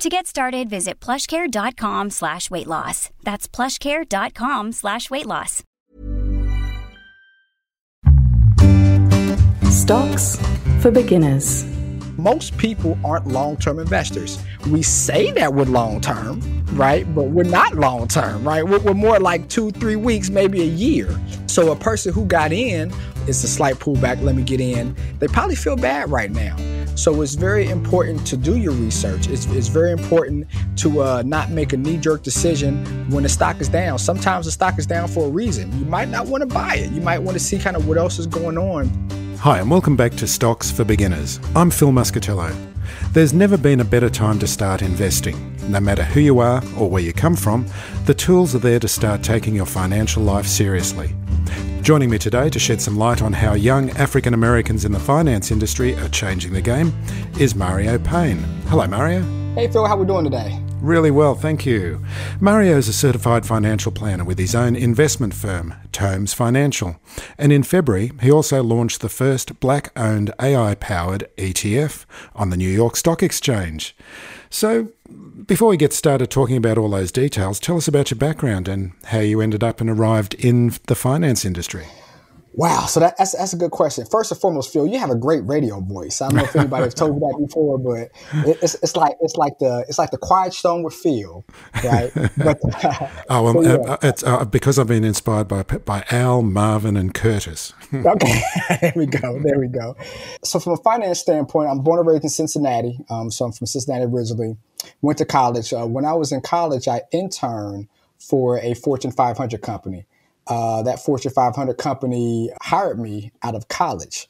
To get started, visit plushcare.com slash weight loss. That's plushcare.com slash weight loss. Stocks for beginners. Most people aren't long term investors. We say that we're long term, right? But we're not long term, right? We're, we're more like two, three weeks, maybe a year. So a person who got in, it's a slight pullback, let me get in, they probably feel bad right now. So it's very important to do your research. It's, it's very important to uh, not make a knee jerk decision when the stock is down. Sometimes the stock is down for a reason. You might not want to buy it. You might want to see kind of what else is going on. Hi, and welcome back to Stocks for Beginners. I'm Phil Muscatello. There's never been a better time to start investing. No matter who you are or where you come from, the tools are there to start taking your financial life seriously. Joining me today to shed some light on how young African Americans in the finance industry are changing the game is Mario Payne. Hello, Mario. Hey, Phil, how we doing today? Really well, thank you. Mario is a certified financial planner with his own investment firm, Toams Financial. And in February, he also launched the first black owned AI powered ETF on the New York Stock Exchange. So, before we get started talking about all those details, tell us about your background and how you ended up and arrived in the finance industry. Wow, so that, that's that's a good question. First and foremost, Phil, you have a great radio voice. I don't know if anybody has told you that before, but it, it's it's like it's like the it's like the Quiet Storm with Phil, right? But, oh, um, so, yeah. uh, it's uh, because I've been inspired by by Al, Marvin, and Curtis. okay, there we go, there we go. So from a finance standpoint, I'm born and raised in Cincinnati. Um, so I'm from Cincinnati originally. Went to college. Uh, when I was in college, I interned for a Fortune 500 company uh, that Fortune 500 company hired me out of college.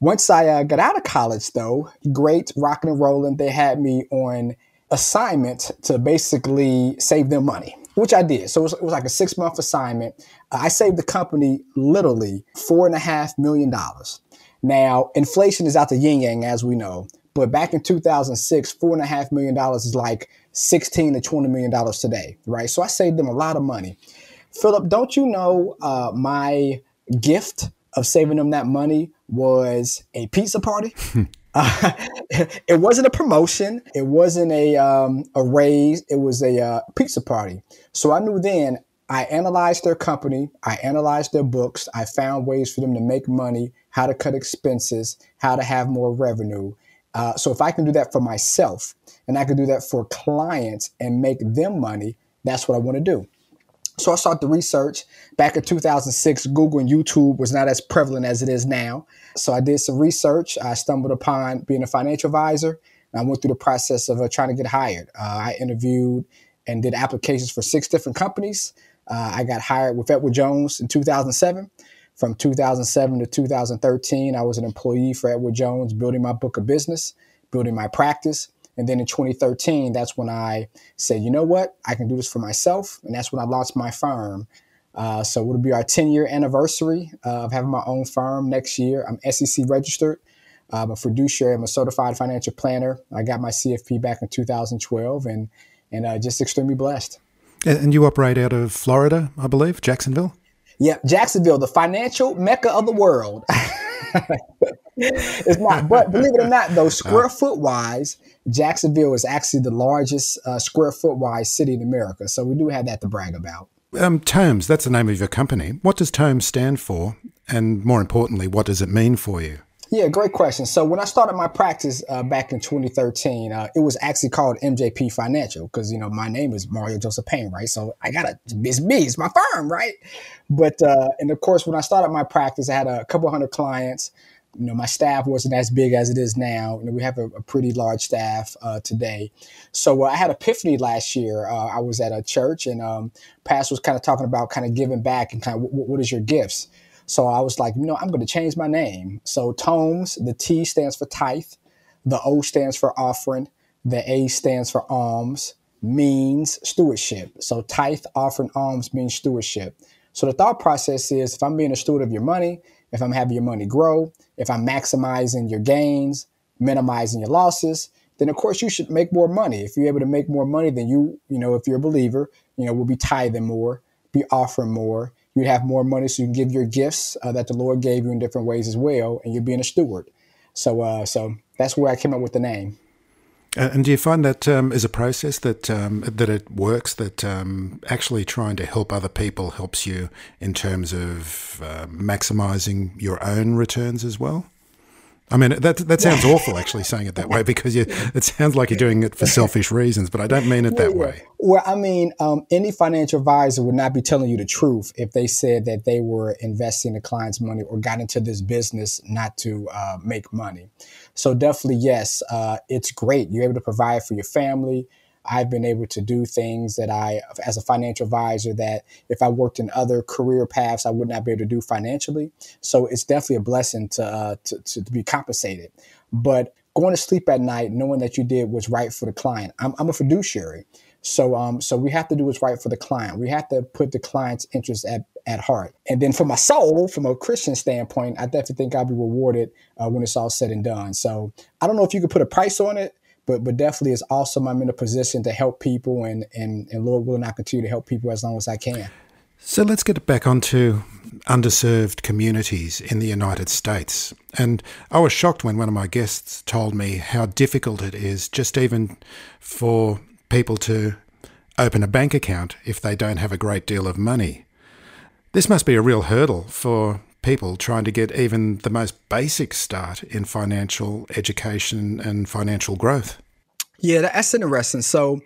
Once I uh, got out of college, though, great rocking and rolling, they had me on assignment to basically save them money, which I did. So it was, it was like a six month assignment. I saved the company literally four and a half million dollars. Now, inflation is out the yin yang, as we know. But back in 2006, four and a half million dollars is like 16 to 20 million dollars today, right? So I saved them a lot of money. Philip, don't you know uh, my gift of saving them that money was a pizza party? Uh, it wasn't a promotion. It wasn't a um, a raise. It was a uh, pizza party. So I knew then. I analyzed their company. I analyzed their books. I found ways for them to make money, how to cut expenses, how to have more revenue. Uh, so if I can do that for myself, and I can do that for clients and make them money, that's what I want to do. So I started the research. Back in 2006, Google and YouTube was not as prevalent as it is now. So I did some research. I stumbled upon being a financial advisor. I went through the process of uh, trying to get hired. Uh, I interviewed and did applications for six different companies. Uh, I got hired with Edward Jones in 2007. From 2007 to 2013, I was an employee for Edward Jones, building my book of business, building my practice. And then in 2013, that's when I said, you know what, I can do this for myself. And that's when I launched my firm. Uh, so it'll be our 10 year anniversary uh, of having my own firm next year. I'm SEC registered. I'm a fiduciary. I'm a certified financial planner. I got my CFP back in 2012 and, and uh, just extremely blessed. And you operate out of Florida, I believe, Jacksonville? Yeah, Jacksonville, the financial mecca of the world. it's not, but believe it or not, though, square foot wise, Jacksonville is actually the largest uh, square foot wise city in America. So we do have that to brag about. Um, Toams, that's the name of your company. What does Toams stand for? And more importantly, what does it mean for you? Yeah, great question. So when I started my practice uh, back in 2013, uh, it was actually called MJP Financial because you know my name is Mario Joseph Payne, right? So I got a it's me, it's my firm, right? But uh, and of course, when I started my practice, I had a couple hundred clients you know, my staff wasn't as big as it is now. You know, we have a, a pretty large staff uh, today. So uh, I had epiphany last year. Uh, I was at a church and um, pastor was kind of talking about kind of giving back and kind of what is your gifts. So I was like, you know, I'm going to change my name. So Toams, the T stands for tithe, the O stands for offering, the A stands for alms, means stewardship. So tithe, offering, alms means stewardship. So the thought process is if I'm being a steward of your money, if I'm having your money grow, if I'm maximizing your gains, minimizing your losses, then of course you should make more money. If you're able to make more money, then you, you know, if you're a believer, you know, will be tithing more, be offering more. You'd have more money so you can give your gifts uh, that the Lord gave you in different ways as well, and you're being a steward. So, uh, so that's where I came up with the name. Uh, and do you find that um, is a process that um, that it works? That um, actually trying to help other people helps you in terms of uh, maximizing your own returns as well. I mean, that that sounds awful actually saying it that way because you, it sounds like you're doing it for selfish reasons, but I don't mean it that way. Well, I mean, um, any financial advisor would not be telling you the truth if they said that they were investing the client's money or got into this business not to uh, make money. So definitely, yes, uh, it's great. You're able to provide for your family. I've been able to do things that I, as a financial advisor, that if I worked in other career paths, I would not be able to do financially. So it's definitely a blessing to, uh, to, to, be compensated. But going to sleep at night, knowing that you did what's right for the client. I'm, I'm a fiduciary. So, um, so we have to do what's right for the client. We have to put the client's interest at, at heart. And then for my soul, from a Christian standpoint, I definitely think I'll be rewarded uh, when it's all said and done. So I don't know if you could put a price on it, but but definitely it's awesome. I'm in a position to help people, and and and Lord willing, I continue to help people as long as I can. So let's get back onto underserved communities in the United States. And I was shocked when one of my guests told me how difficult it is, just even for people to open a bank account if they don't have a great deal of money. This must be a real hurdle for people trying to get even the most basic start in financial education and financial growth. Yeah, that's interesting. So,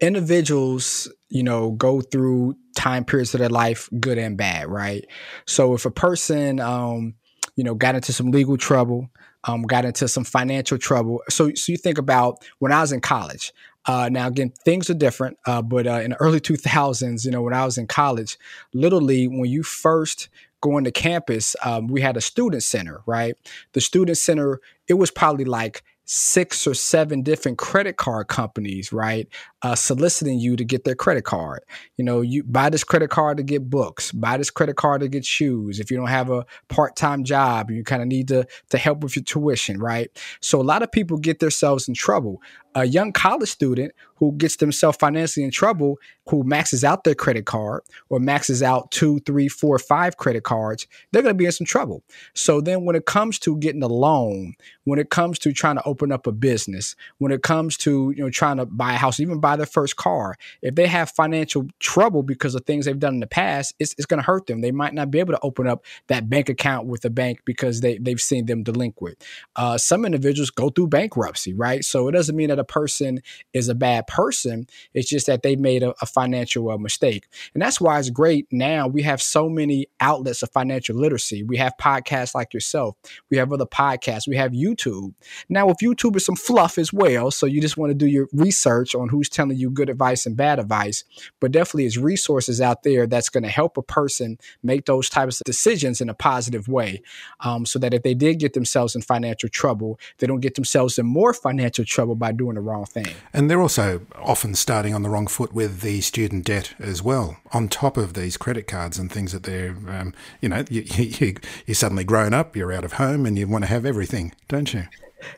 individuals, you know, go through time periods of their life, good and bad, right? So, if a person, um, you know, got into some legal trouble, um, got into some financial trouble. So, so you think about when I was in college. Uh, now, again, things are different, uh, but uh, in the early 2000s, you know, when I was in college, literally when you first going to campus, um, we had a student center, right? The student center, it was probably like six or seven different credit card companies, right? Uh, soliciting you to get their credit card. You know, you buy this credit card to get books, buy this credit card to get shoes. If you don't have a part-time job, you kind of need to to help with your tuition, right? So a lot of people get themselves in trouble. A young college student who gets themselves financially in trouble, who maxes out their credit card or maxes out two, three, four, five credit cards, they're going to be in some trouble. So then when it comes to getting a loan, when it comes to trying to open up a business, when it comes to, you know, trying to buy a house, even buy their first car, if they have financial trouble because of things they've done in the past, it's, it's going to hurt them. They might not be able to open up that bank account with a bank because they, they've seen them delinquent. Uh, some individuals go through bankruptcy, right? So it doesn't mean that a person is a bad person. It's just that they made a, a financial uh, mistake. And that's why it's great now we have so many outlets of financial literacy. We have podcasts like yourself, we have other podcasts, we have YouTube. Now, with YouTube is some fluff as well. So you just want to do your research on who's telling you good advice and bad advice. But definitely, is resources out there that's going to help a person make those types of decisions in a positive way. Um, so that if they did get themselves in financial trouble, they don't get themselves in more financial trouble by doing the wrong thing. And they're also often starting on the wrong foot with the student debt as well, on top of these credit cards and things that they're, um, you know, you, you, you're suddenly grown up, you're out of home, and you want to have everything, don't you?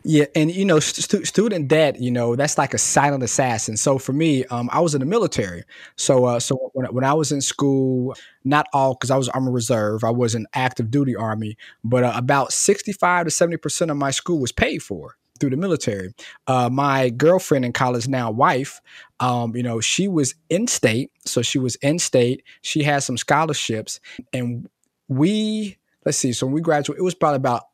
Yeah, and you know, stu- student debt, you know, that's like a silent assassin. So for me, um, I was in the military. So, uh, so when, when I was in school, not all because I was Army Reserve, I was an active duty Army, but uh, about sixty-five to seventy percent of my school was paid for through the military. Uh, my girlfriend in college now, wife, um, you know, she was in state, so she was in state. She had some scholarships, and we let's see. So when we graduated, it was probably about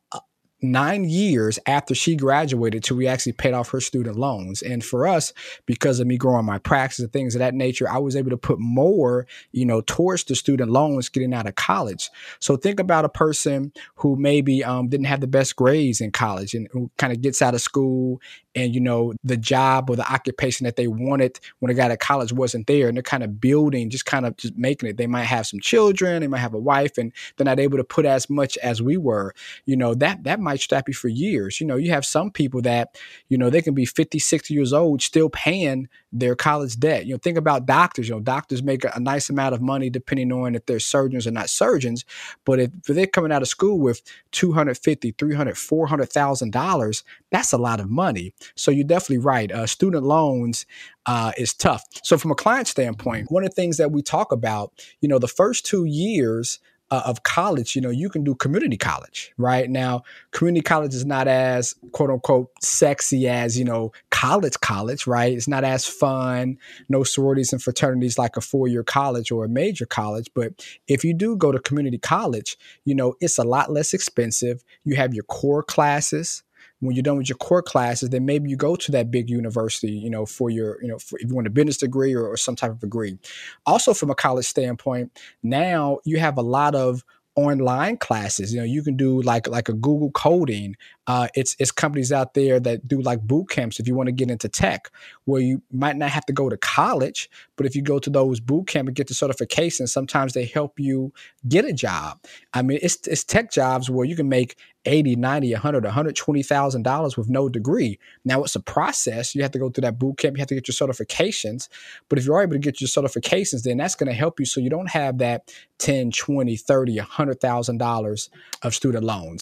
nine years after she graduated till we actually paid off her student loans. And for us, because of me growing my practice and things of that nature, I was able to put more, you know, towards the student loans getting out of college. So think about a person who maybe um, didn't have the best grades in college and who kind of gets out of school and you know the job or the occupation that they wanted when they got to college wasn't there and they're kind of building just kind of just making it they might have some children they might have a wife and they're not able to put as much as we were you know that that might strap you for years. You know, you have some people that, you know, they can be 50, 60 years old still paying their college debt. You know, think about doctors. You know, doctors make a, a nice amount of money depending on if they're surgeons or not surgeons. But if, if they're coming out of school with 250, 300, 400,000 dollars, that's a lot of money. So you're definitely right. Uh, student loans uh, is tough. So from a client standpoint, one of the things that we talk about, you know, the first two years uh, of college, you know, you can do community college, right? Now, community college is not as quote unquote sexy as, you know, college college, right? It's not as fun, no sororities and fraternities like a four year college or a major college. But if you do go to community college, you know, it's a lot less expensive. You have your core classes, when you're done with your core classes, then maybe you go to that big university, you know, for your, you know, for, if you want a business degree or, or some type of degree. Also, from a college standpoint, now you have a lot of online classes. You know, you can do like like a Google coding. Uh, it's it's companies out there that do like boot camps if you want to get into tech, where you might not have to go to college, but if you go to those boot camp and get the certification, sometimes they help you get a job. I mean, it's it's tech jobs where you can make 80, 90, 100, 120,000 dollars with no degree. Now it's a process. You have to go through that boot camp, you have to get your certifications. But if you're able to get your certifications, then that's going to help you so you don't have that 10, 20, 30, 100,000 dollars of student loans.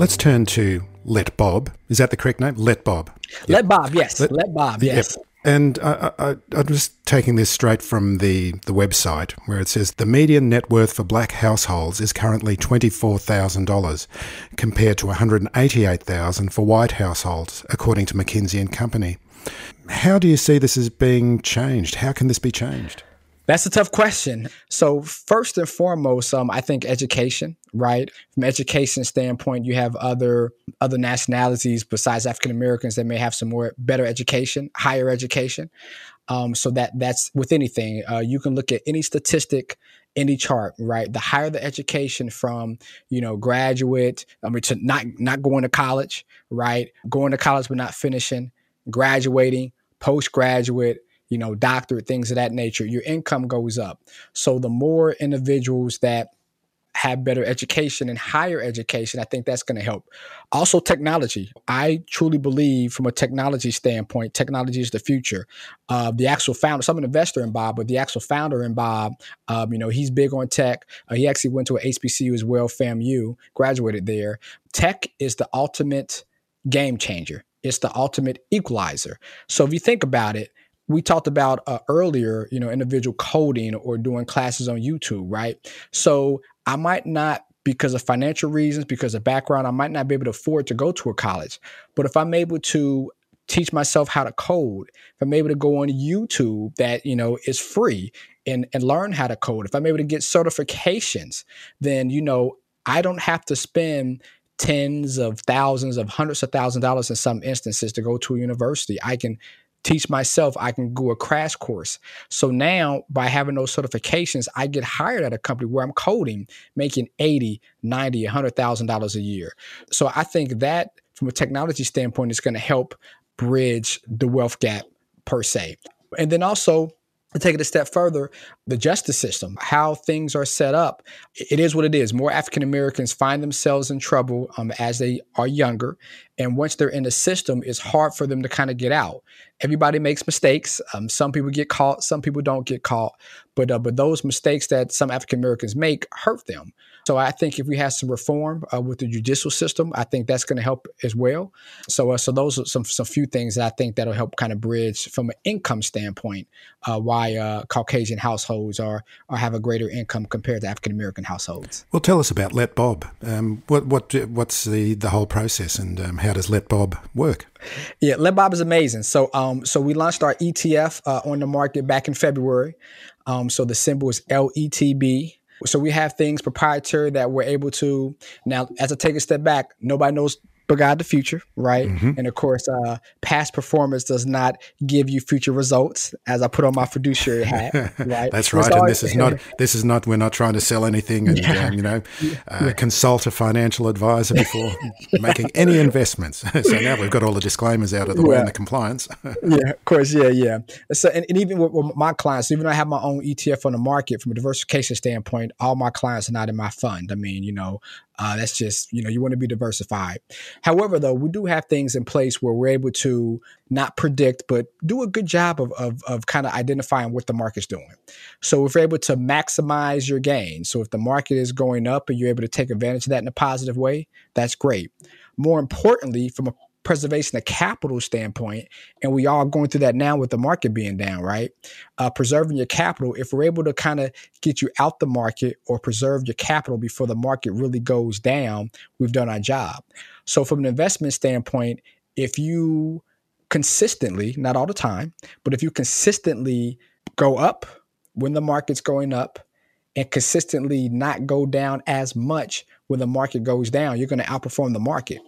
Let's turn to Let Bob. Is that the correct name? Let Bob. Let Bob, yes. Let, Let Bob, yes. Yep. And I, I, I'm just taking this straight from the, the website where it says the median net worth for black households is currently $24,000 compared to 188,000 for white households, according to McKinsey and Company. How do you see this as being changed? How can this be changed? That's a tough question. So first and foremost, um, I think education, right? From education standpoint, you have other other nationalities besides African Americans that may have some more better education, higher education. Um, so that that's with anything. Uh, you can look at any statistic, any chart, right? The higher the education from, you know, graduate, I mean, to not not going to college, right? Going to college but not finishing, graduating, postgraduate you know, doctorate, things of that nature, your income goes up. So the more individuals that have better education and higher education, I think that's going to help. Also, technology. I truly believe, from a technology standpoint, technology is the future. Uh, the actual founder, so I'm an investor in Bob, but the actual founder in Bob, um, you know, he's big on tech. Uh, he actually went to a HBCU as well, FAMU, graduated there. Tech is the ultimate game changer. It's the ultimate equalizer. So if you think about it, we talked about uh, earlier, you know, individual coding or doing classes on YouTube, right? So I might not, because of financial reasons, because of background, I might not be able to afford to go to a college. But if I'm able to teach myself how to code, if I'm able to go on YouTube that, you know, is free and, and learn how to code, if I'm able to get certifications, then, you know, I don't have to spend tens of thousands of hundreds of thousands of dollars in some instances to go to a university. I can teach myself, I can go a crash course. So now by having those certifications, I get hired at a company where I'm coding, making 80, 90, $100,000 a year. So I think that from a technology standpoint is going to help bridge the wealth gap per se. And then also to take it a step further, the justice system, how things are set up, it is what it is. More African Americans find themselves in trouble um, as they are younger. And once they're in the system, it's hard for them to kind of get out. Everybody makes mistakes. Um, some people get caught, some people don't get caught. But, uh, but those mistakes that some African Americans make hurt them. So I think if we have some reform uh, with the judicial system, I think that's going to help as well. So uh, so those are some some few things that I think that'll help kind of bridge from an income standpoint uh, why uh, Caucasian households are are have a greater income compared to African American households. Well, tell us about Let Bob. Um, what what what's the the whole process and um, how does Let Bob work? Yeah, Let Bob is amazing. So, um, so we launched our ETF uh, on the market back in February. Um, so the symbol is LETB. So we have things proprietary that we're able to now. As I take a step back, nobody knows but God the future, right? Mm-hmm. And of course, uh, past performance does not give you future results. As I put on my fiduciary hat, right? That's right. And this is not this is not we're not trying to sell anything and yeah. um, you know uh, yeah. consult a financial advisor before making any investments. so now we've got all the disclaimers out of the yeah. way and the compliance. yeah, of course, yeah, yeah. So and, and even with, with, my clients, even though I have my own ETF on the market from a diversification standpoint, all my clients are not in my fund. I mean, you know, uh, that's just, you know, you want to be diversified. However, though, we do have things in place where we're able to not predict, but do a good job of, of, of kind of identifying what the market's doing. So if we're able to maximize your gain, so if the market is going up and you're able to take advantage of that in a positive way, that's great. More importantly, from a preservation of capital standpoint, and we are going through that now with the market being down, right? Uh, preserving your capital, if we're able to kind of get you out the market or preserve your capital before the market really goes down, we've done our job. So, from an investment standpoint, if you consistently, not all the time, but if you consistently go up when the market's going up and consistently not go down as much when the market goes down, you're going to outperform the market.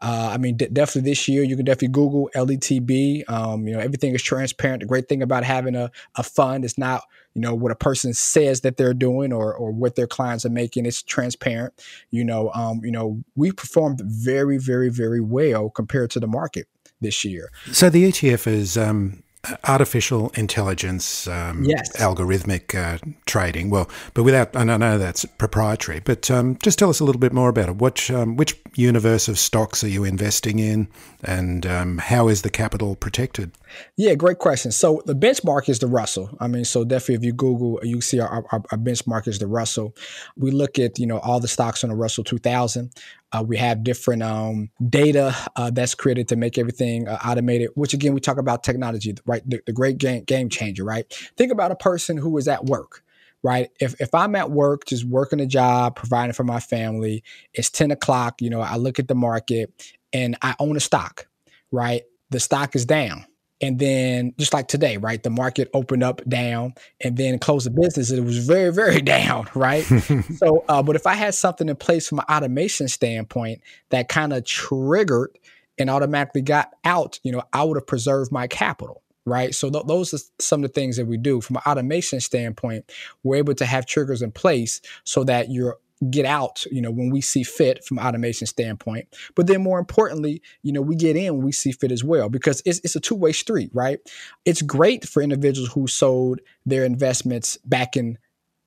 Uh, I mean, d- definitely this year, you can definitely Google LETB. Um, you know, everything is transparent. The great thing about having a, a fund is not, you know, what a person says that they're doing or, or what their clients are making. It's transparent. You know, um, you know, we performed very, very, very well compared to the market this year. So the ETF is um, artificial intelligence, um, yes. algorithmic uh, trading. Well, but without, and I know that's proprietary, but um, just tell us a little bit more about it. Which um, which universe of stocks are you investing in, and um, how is the capital protected? Yeah, great question. So the benchmark is the Russell. I mean, so definitely if you Google, you see our, our, our benchmark is the Russell. We look at you know all the stocks on the Russell 2000. Uh, we have different um, data uh, that's created to make everything uh, automated. Which again, we talk about technology, right? The, the great game, game changer, right? Think about a person who is at work right? If if I'm at work, just working a job, providing for my family, it's 10 o'clock, you know, I look at the market and I own a stock, right? The stock is down. And then just like today, right? The market opened up down and then closed the business. It was very, very down, right? so, uh, but if I had something in place from an automation standpoint that kind of triggered and automatically got out, you know, I would have preserved my capital right? So th- those are some of the things that we do from an automation standpoint. We're able to have triggers in place so that you're get out, you know, when we see fit from automation standpoint. But then more importantly, you know, we get in when we see fit as well because it's, it's a two-way street, right? It's great for individuals who sold their investments back in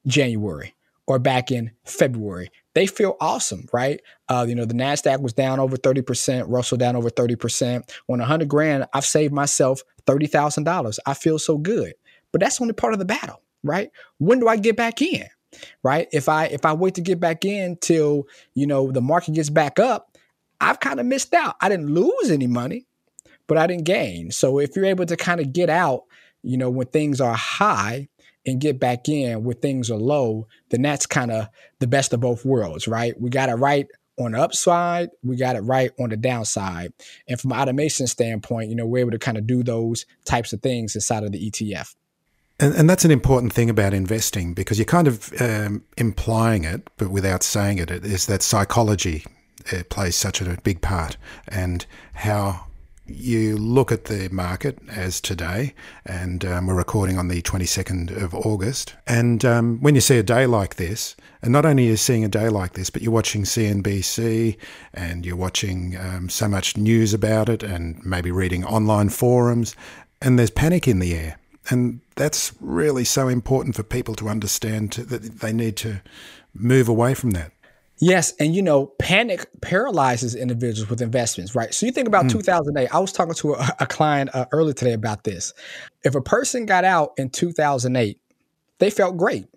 January or back in February. They feel awesome, right? Uh, you know, the NASDAQ was down over 30%, Russell down over 30%. On 100 grand, I've saved myself $30,000. I feel so good. But that's only part of the battle, right? When do I get back in? Right? If I if I wait to get back in till you know the market gets back up, I've kind of missed out. I didn't lose any money, but I didn't gain. So if you're able to kind of get out, you know, when things are high and get back in when things are low, then that's kind of the best of both worlds, right? We got it right on the upside, we got it right on the downside. And from an automation standpoint, you know, we're able to kind of do those types of things inside of the ETF. And, and, that's an important thing about investing because you're kind of um, implying it, but without saying it, is that psychology uh, plays such a big part and how you look at the market as today, and um, we're recording on the 22nd of August. And um, when you see a day like this, and not only are you seeing a day like this, but you're watching CNBC and you're watching um, so much news about it and maybe reading online forums, and there's panic in the air. And that's really so important for people to understand that they need to move away from that. Yes, and you know, panic paralyzes individuals with investments, right? So you think about mm. 2008. I was talking to a, a client uh, earlier today about this. If a person got out in 2008, they felt great,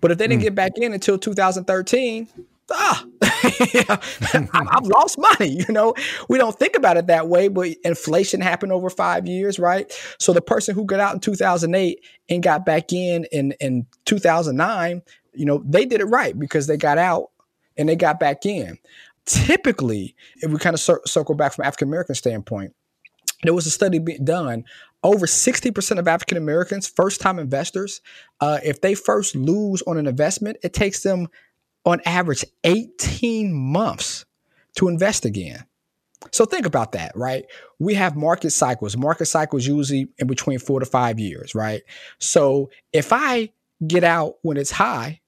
but if they didn't mm. get back in until 2013, ah, I've lost money. You know, we don't think about it that way, but inflation happened over five years, right? So the person who got out in 2008 and got back in in, in 2009, you know, they did it right because they got out and they got back in. Typically, if we kind of cir- circle back from African American standpoint, there was a study being done. Over 60% of African Americans, first time investors, uh, if they first lose on an investment, it takes them on average 18 months to invest again. So think about that, right? We have market cycles. Market cycles usually in between four to five years, right? So if I get out when it's high,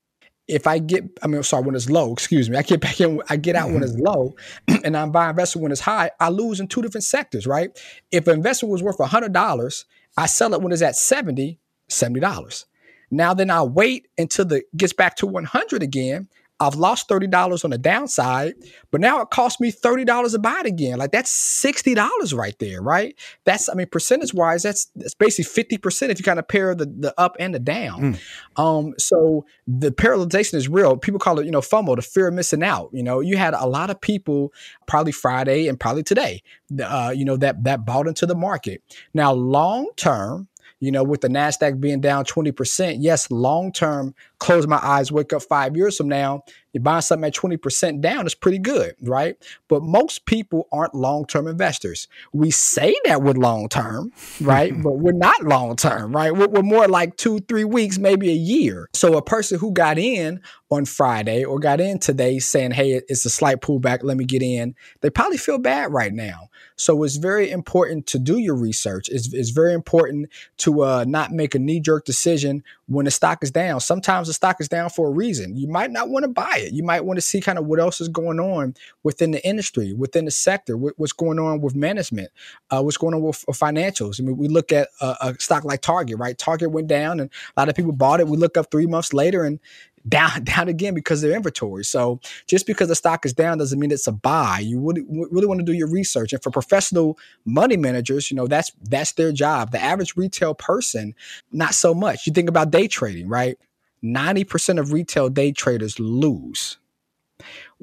if I get, I mean, sorry, when it's low, excuse me, I get back in, I get out mm-hmm. when it's low, and I'm buying investment when it's high, I lose in two different sectors, right? If an investment was worth $100, I sell it when it's at 70, $70. Now then I wait until the gets back to 100 again I've lost $30 on the downside, but now it costs me $30 to buy it again. Like that's $60 right there, right? That's, I mean, percentage wise, that's, that's basically 50% if you kind of pair the, the up and the down. Mm. Um, so the parallelization is real. People call it, you know, FOMO, the fear of missing out. You know, you had a lot of people probably Friday and probably today, uh, you know, that, that bought into the market. Now, long term, you know, with the NASDAQ being down 20%, yes, long term, close my eyes, wake up five years from now, you're buying something at 20% down, it's pretty good, right? But most people aren't long term investors. We say that we're long term, right? but we're not long term, right? We're, we're more like two, three weeks, maybe a year. So a person who got in on Friday or got in today saying, hey, it's a slight pullback, let me get in, they probably feel bad right now. So it's very important to do your research. It's, it's very important to uh, not make a knee jerk decision when the stock is down. Sometimes the stock is down for a reason. You might not want to buy it. You might want to see kind of what else is going on within the industry, within the sector, what's going on with management, uh, what's going on with financials. I mean, we look at a, a stock like Target, right? Target went down and a lot of people bought it. We look up three months later and down down again because of their inventory. So just because the stock is down doesn't mean it's a buy. You really really want to do your research. And for professional money managers, you know that's that's their job. The average retail person, not so much. You think about day trading, right? Ninety percent of retail day traders lose.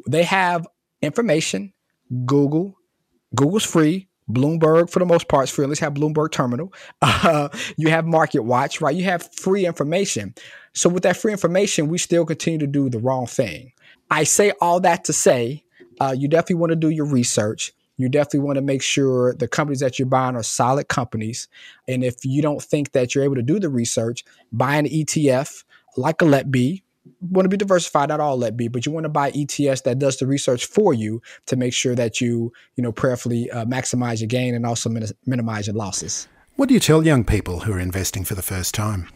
They have information. Google, Google's free. Bloomberg, for the most part, is free. Least have Bloomberg Terminal. Uh, you have Market Watch, right? You have free information. So with that free information, we still continue to do the wrong thing. I say all that to say, uh, you definitely want to do your research. You definitely want to make sure the companies that you're buying are solid companies. And if you don't think that you're able to do the research, buy an ETF like a Let Be, want to be diversified, not all let be, but you want to buy ETFs that does the research for you to make sure that you, you know, prayerfully uh, maximize your gain and also min- minimize your losses. What do you tell young people who are investing for the first time?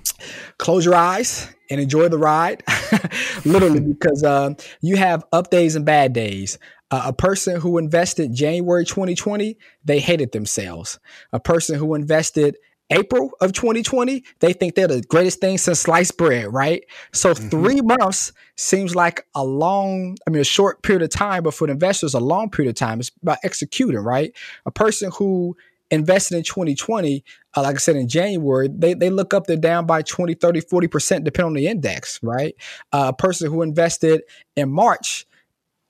Close your eyes and enjoy the ride, literally, because uh, you have up days and bad days. Uh, a person who invested January 2020, they hated themselves. A person who invested April of 2020, they think they're the greatest thing since sliced bread, right? So mm-hmm. three months seems like a long, I mean, a short period of time, but for the investors, a long period of time. It's about executing, right? A person who invested in 2020, uh, like I said, in January, they, they look up, they're down by 20, 30, 40%, depending on the index, right? Uh, a person who invested in March,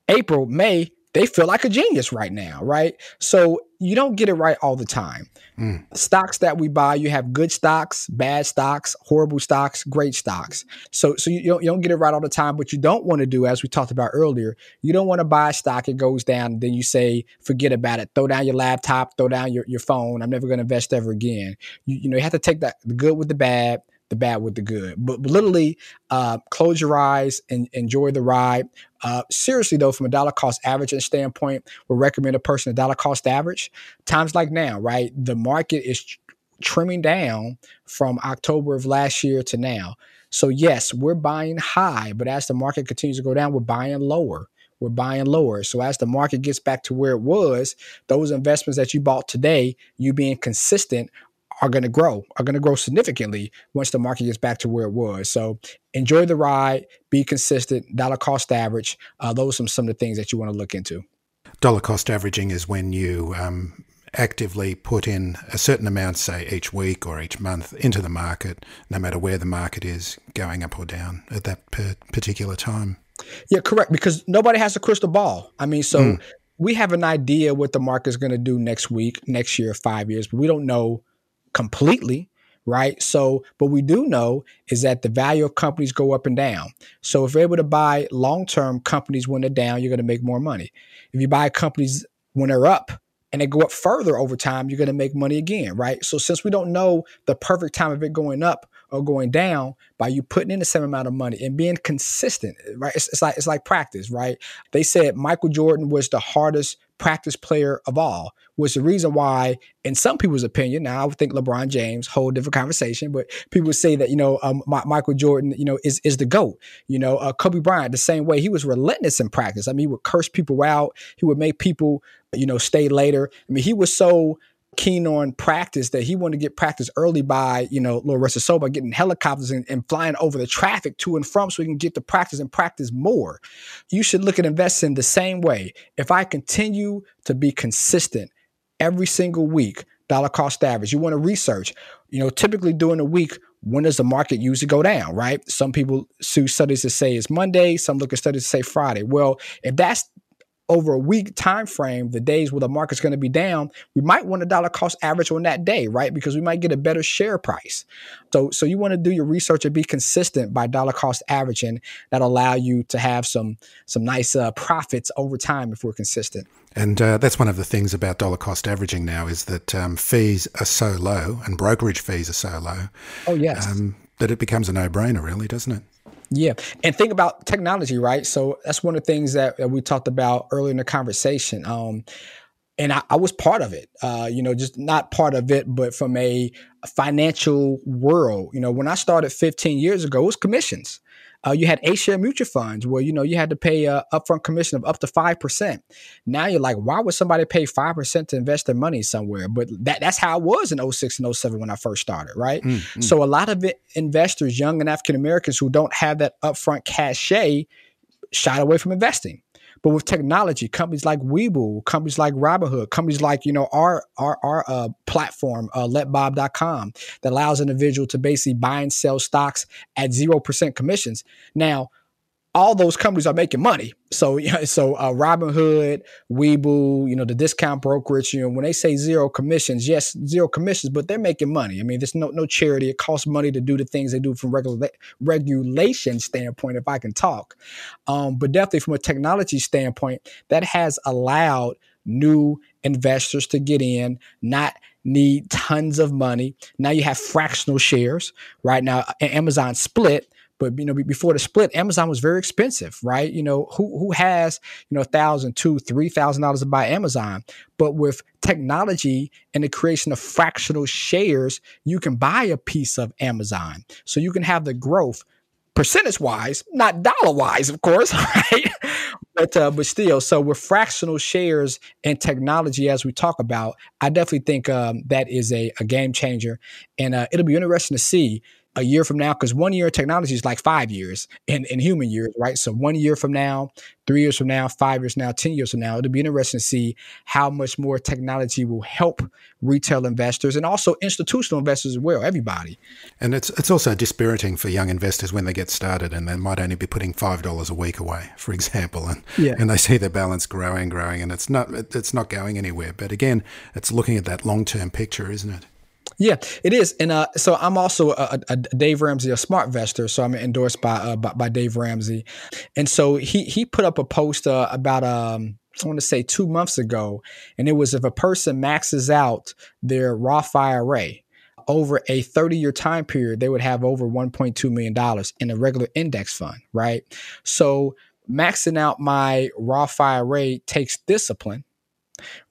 April, May, they feel like a genius right now, right? So you don't get it right all the time. Mm. Stocks that we buy, you have good stocks, bad stocks, horrible stocks, great stocks. So, so you, don't, you don't get it right all the time. But you don't want to do, as we talked about earlier, you don't want to buy a stock, it goes down, then you say, forget about it. Throw down your laptop, throw down your, your phone. I'm never going to invest ever again. You, you know, you have to take that the good with the bad, the bad with the good. But, literally, uh, close your eyes and enjoy the ride. Uh, seriously, though, from a dollar cost averaging standpoint, we recommend a person a dollar cost average. Times like now, right? The market is trimming down from October of last year to now. So, yes, we're buying high, but as the market continues to go down, we're buying lower we're buying lower. So as the market gets back to where it was, those investments that you bought today, you being consistent are going to grow, are going to grow significantly once the market gets back to where it was. So enjoy the ride, be consistent, dollar cost average. Uh, those are some, of the things that you want to look into. Dollar cost averaging is when you um, actively put in a certain amount, say each week or each month, into the market, no matter where the market is going up or down at that particular time. Yeah, correct. Because nobody has a crystal ball. I mean, so mm. we have an idea what the market is going to do next week, next year, five years, but we don't know completely right? So, but we do know is that the value of companies go up and down. So, if you're able to buy long term companies when they're down, you're going to make more money. If you buy companies when they're up, and they go up further over time, you're going to make money again, right? So since we don't know the perfect time of it going up or going down, by you putting in the same amount of money and being consistent, right? It's, it's like it's like practice, right? They said Michael Jordan was the hardest practice player of all was the reason why, in some people's opinion, now I would think LeBron James, whole different conversation, but people say that, you know, um, Michael Jordan, you know, is, is the GOAT. You know, uh, Kobe Bryant, the same way, he was relentless in practice. I mean, he would curse people out. He would make people, you know, stay later. I mean, he was so keen on practice that he wanted to get practice early by, you know, Lord of by getting helicopters and, and, flying over the traffic to and from so he can get to practice and practice more. You should look at investing the same way. If I continue to be consistent every single week, dollar cost average, you want to research, you know, typically during a week, when does the market usually go down, right? Some people see studies to say it's Monday, some look at studies to say Friday. Well, if that's over a week time frame, the days where the market's going to be down, we might want a dollar cost average on that day, right? Because we might get a better share price. So, so you want to do your research and be consistent by dollar cost averaging. That allow you to have some some nice uh, profits over time if we're consistent. And uh, that's one of the things about dollar cost averaging now is that um, fees are so low and brokerage fees are so low. Oh yes, um, that it becomes a no brainer, really, doesn't it? Yeah. And think about technology, right? So that's one of the things that, that we talked about earlier in the conversation. Um, and I, I, was part of it, uh, you know, just not part of it, but from a financial world. You know, when I started 15 years ago, it was commissions. Uh, you had A share mutual funds where you know you had to pay a upfront commission of up to five percent. Now you're like, why would somebody pay five percent to invest their money somewhere? But that, that's how it was in 06 and 07 when I first started, right? Mm-hmm. So a lot of it, investors, young and African Americans who don't have that upfront cachet, shied away from investing. But with technology, companies like Webull, companies like Robinhood, companies like, you know, our our our uh, platform, uh, letbob.com, that allows an individual to basically buy and sell stocks at 0% commissions. Now, all those companies are making money. So, so uh, Robinhood, Webull, you know, the discount brokerage, you know, when they say zero commissions, yes, zero commissions, but they're making money. I mean, there's no no charity. It costs money to do the things they do from regula- regulation standpoint, if I can talk. Um, but definitely from a technology standpoint, that has allowed new investors to get in, not need tons of money. Now you have fractional shares. Right now, Amazon split but you know, before the split, Amazon was very expensive, right? You know, who who has you know thousand, two, three thousand dollars to buy Amazon? But with technology and the creation of fractional shares, you can buy a piece of Amazon, so you can have the growth percentage wise, not dollar wise, of course, right? but uh, but still, so with fractional shares and technology, as we talk about, I definitely think um, that is a, a game changer, and uh, it'll be interesting to see a year from now, because one year of technology is like five years in, in human years, right? So one year from now, three years from now, five years from now, 10 years from now, it'll be interesting to see how much more technology will help retail investors and also institutional investors as well, everybody. And it's it's also dispiriting for young investors when they get started and they might only be putting five dollars a week away, for example, and yeah. and they see their balance growing, growing, and it's not it's not going anywhere. But again, it's looking at that long term picture, isn't it? Yeah, it is, and uh, so I'm also a, a, Dave Ramsey, a smart SmartVestor, so I'm endorsed by, uh, by, by Dave Ramsey, and so he he put up a post uh, about um I want to say two months ago, and it was if a person maxes out their Roth IRA over a 30 year time period, they would have over 1.2 million dollars in a regular index fund, right? So maxing out my Roth IRA takes discipline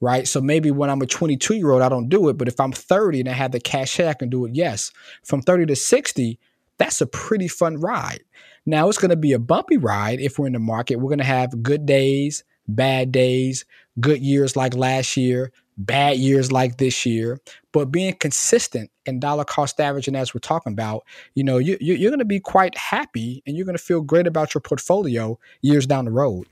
right? So maybe when I'm a 22 year old, I don't do it. But if I'm 30 and I have the cash, I can do it. Yes. From 30 to 60, that's a pretty fun ride. Now it's going to be a bumpy ride if we're in the market. We're going to have good days, bad days, good years like last year, bad years like this year. But being consistent and dollar cost averaging, as we're talking about, you know, you, you're going to be quite happy and you're going to feel great about your portfolio years down the road.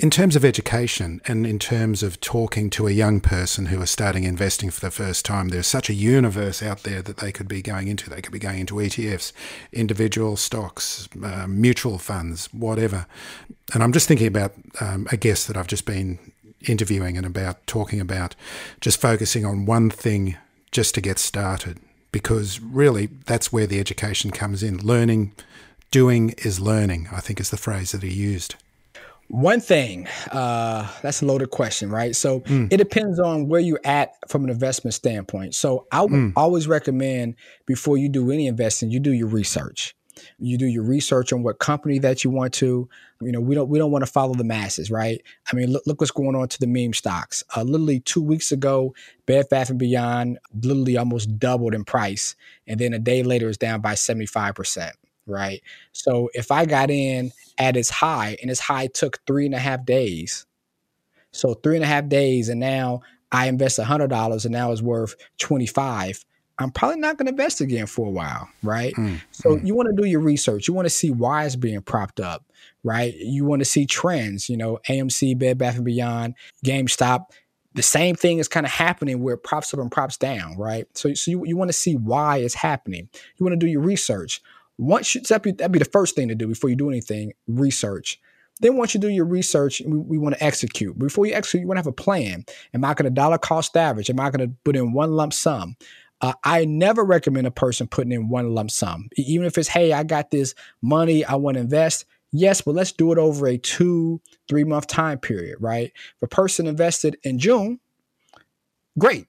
In terms of education and in terms of talking to a young person who is starting investing for the first time, there's such a universe out there that they could be going into. They could be going into ETFs, individual stocks, uh, mutual funds, whatever. And I'm just thinking about um, a guest that I've just been interviewing and about talking about just focusing on one thing just to get started because really that's where the education comes in. Learning, doing is learning, I think is the phrase that he used. One thing, uh, that's a loaded question, right? So mm. it depends on where you're at from an investment standpoint. So I would mm. always recommend before you do any investing, you do your research. You do your research on what company that you want to. You know, we don't we don't want to follow the masses, right? I mean, look, look what's going on to the meme stocks. Uh, literally two weeks ago, Bed Bath and Beyond literally almost doubled in price, and then a day later, it's down by seventy five percent right? So if I got in at its high and its high took three and a half days, so three and a half days, and now I invest a hundred dollars and now it's worth 25. I'm probably not going to invest again for a while, right? Mm, so mm. you want to do your research. You want to see why it's being propped up, right? You want to see trends, you know, AMC, Bed Bath and Beyond, GameStop. The same thing is kind of happening where it props up and props down, right? So, so you, you want to see why it's happening. You want to do your research. Once you, that'd be, that'd be the first thing to do before you do anything, research. Then once you do your research, we, we want to execute. Before you execute, you want to have a plan. Am I going to dollar cost average? Am I going to put in one lump sum? Uh, I never recommend a person putting in one lump sum, even if it's, hey, I got this money, I want to invest. Yes, but let's do it over a two, three month time period, right? If a person invested in June, great.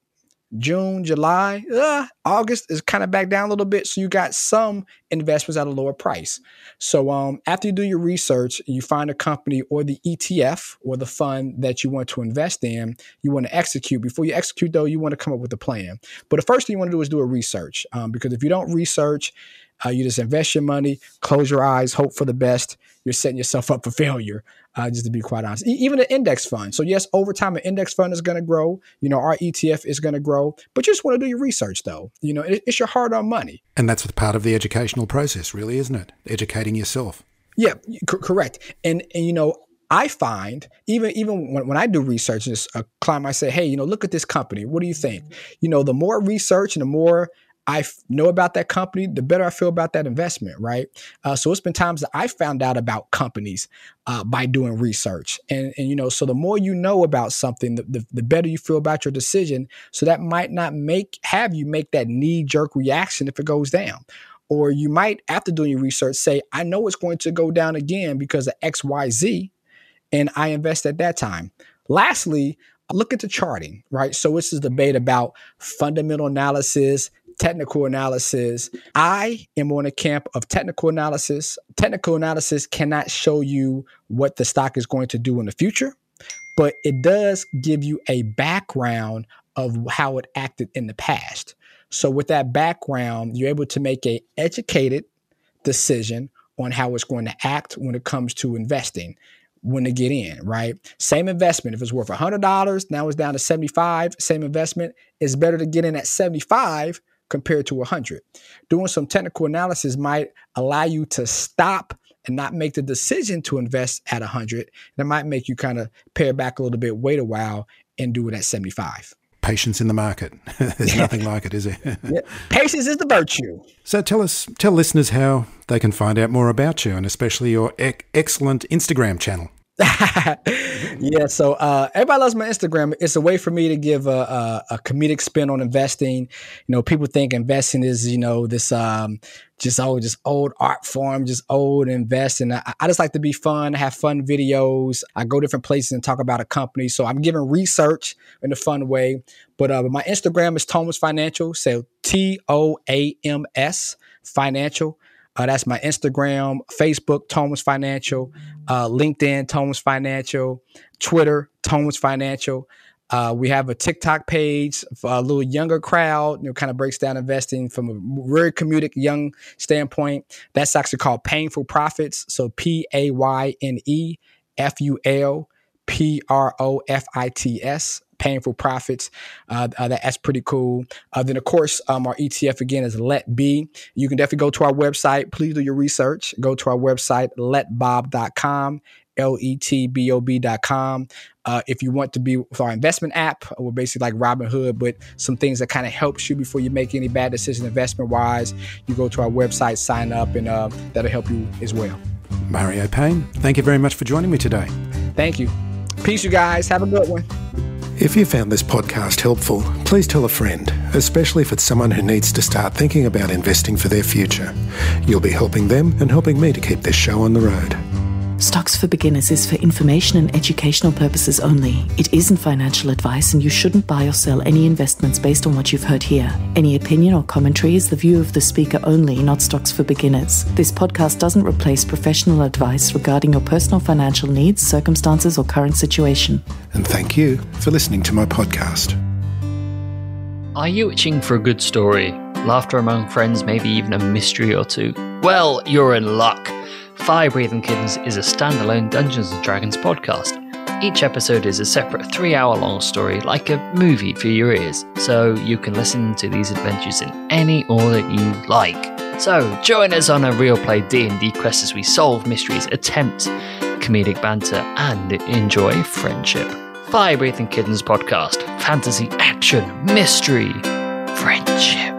June, July, uh, August is kind of back down a little bit. So you got some investments at a lower price. So um, after you do your research, you find a company or the ETF or the fund that you want to invest in, you want to execute. Before you execute, though, you want to come up with a plan. But the first thing you want to do is do a research um, because if you don't research, uh, you just invest your money, close your eyes, hope for the best. You're setting yourself up for failure, uh, just to be quite honest. E- even an index fund. So, yes, over time, an index fund is going to grow. You know, our ETF is going to grow, but you just want to do your research, though. You know, it, it's your hard earned money. And that's part of the educational process, really, isn't it? Educating yourself. Yeah, c- correct. And, and, you know, I find even even when, when I do research, just a client might say, "Hey, you know, look at this company. What do you think?" You know, the more research and the more I know about that company, the better I feel about that investment, right? Uh, so it's been times that I found out about companies uh, by doing research, and and you know, so the more you know about something, the, the, the better you feel about your decision. So that might not make have you make that knee jerk reaction if it goes down, or you might after doing your research say, I know it's going to go down again because of X Y Z, and I invest at that time. Lastly, look at the charting, right? So this is debate about fundamental analysis, technical analysis. I am on a camp of technical analysis. Technical analysis cannot show you what the stock is going to do in the future, but it does give you a background of how it acted in the past. So with that background, you're able to make a educated decision on how it's going to act when it comes to investing when to get in, right? Same investment. If it's worth $100, now it's down to 75, same investment. It's better to get in at 75 compared to 100. Doing some technical analysis might allow you to stop and not make the decision to invest at 100. That might make you kind of pare back a little bit, wait a while, and do it at 75. Patience in the market. There's nothing like it, is there? yeah. Patience is the virtue. So tell us, tell listeners how they can find out more about you and especially your excellent Instagram channel. yeah, so uh, everybody loves my Instagram. It's a way for me to give a, a, a, comedic spin on investing. You know, people think investing is you know this um, just old, just old art form, just old investing. I, I just like to be fun, have fun videos. I go different places and talk about a company. So I'm giving research in a fun way. But uh, my Instagram is Toams Financial. So T O A M S Financial. Uh, that's my Instagram, Facebook, Toams Financial, uh, LinkedIn, Toams Financial, Twitter, Toams Financial. Uh, we have a TikTok page for a little younger crowd, you know, kind of breaks down investing from a very comedic young standpoint. That's actually called Payneful Profits. So P A Y N E F U L P R O F I T S payneful profits. Uh, uh, that's pretty cool. Uh, then, of course, um, our ETF again is Let Be. You can definitely go to our website. Please do your research. Go to our website, letbob.com. L-E-T-B-O-B.com. Uh, if you want to be with our investment app, we're basically like Robinhood, but some things that kind of helps you before you make any bad decision investment wise. You go to our website, sign up, and uh, that'll help you as well. Mario Payne, thank you very much for joining me today. Thank you. Peace, you guys. Have a good one. If you found this podcast helpful, please tell a friend, especially if it's someone who needs to start thinking about investing for their future. You'll be helping them and helping me to keep this show on the road. Stocks for Beginners is for information and educational purposes only. It isn't financial advice, and you shouldn't buy or sell any investments based on what you've heard here. Any opinion or commentary is the view of the speaker only, not Stocks for Beginners. This podcast doesn't replace professional advice regarding your personal financial needs, circumstances, or current situation. And thank you for listening to my podcast. Are you itching for a good story? Laughter among friends, maybe even a mystery or two? Well, you're in luck. Fire Breathing Kittens is a standalone Dungeons and Dragons podcast. Each episode is a separate three hour long story, like a movie for your ears, so you can listen to these adventures in any order you like. So join us on a real play D&D quest as we solve mysteries, attempt comedic banter, and enjoy friendship. Fire Breathing Kittens podcast, fantasy, action, mystery, friendship.